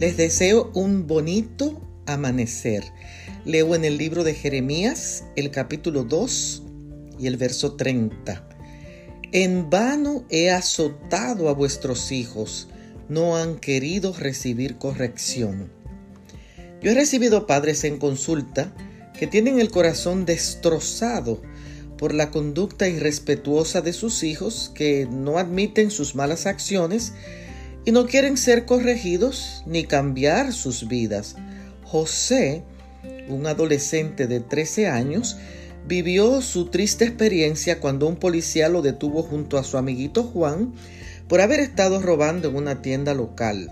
Les deseo un bonito amanecer. Leo en el libro de Jeremías el capítulo 2 y el verso 30. En vano he azotado a vuestros hijos, no han querido recibir corrección. Yo he recibido padres en consulta que tienen el corazón destrozado por la conducta irrespetuosa de sus hijos que no admiten sus malas acciones y no quieren ser corregidos ni cambiar sus vidas. José, un adolescente de 13 años, vivió su triste experiencia cuando un policía lo detuvo junto a su amiguito Juan por haber estado robando en una tienda local.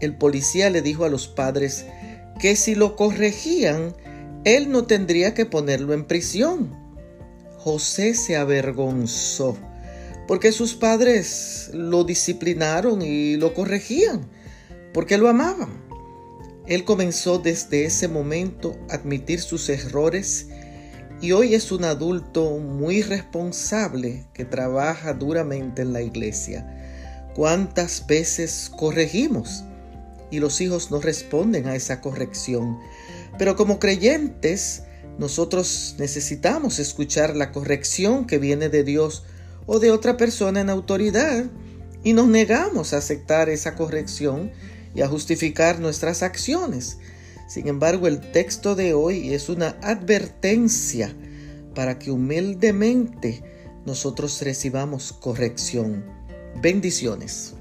El policía le dijo a los padres que si lo corregían, él no tendría que ponerlo en prisión. José se avergonzó porque sus padres lo disciplinaron y lo corregían, porque lo amaban. Él comenzó desde ese momento a admitir sus errores y hoy es un adulto muy responsable que trabaja duramente en la iglesia. ¿Cuántas veces corregimos? Y los hijos no responden a esa corrección. Pero como creyentes, nosotros necesitamos escuchar la corrección que viene de Dios o de otra persona en autoridad y nos negamos a aceptar esa corrección y a justificar nuestras acciones. Sin embargo, el texto de hoy es una advertencia para que humildemente nosotros recibamos corrección. Bendiciones.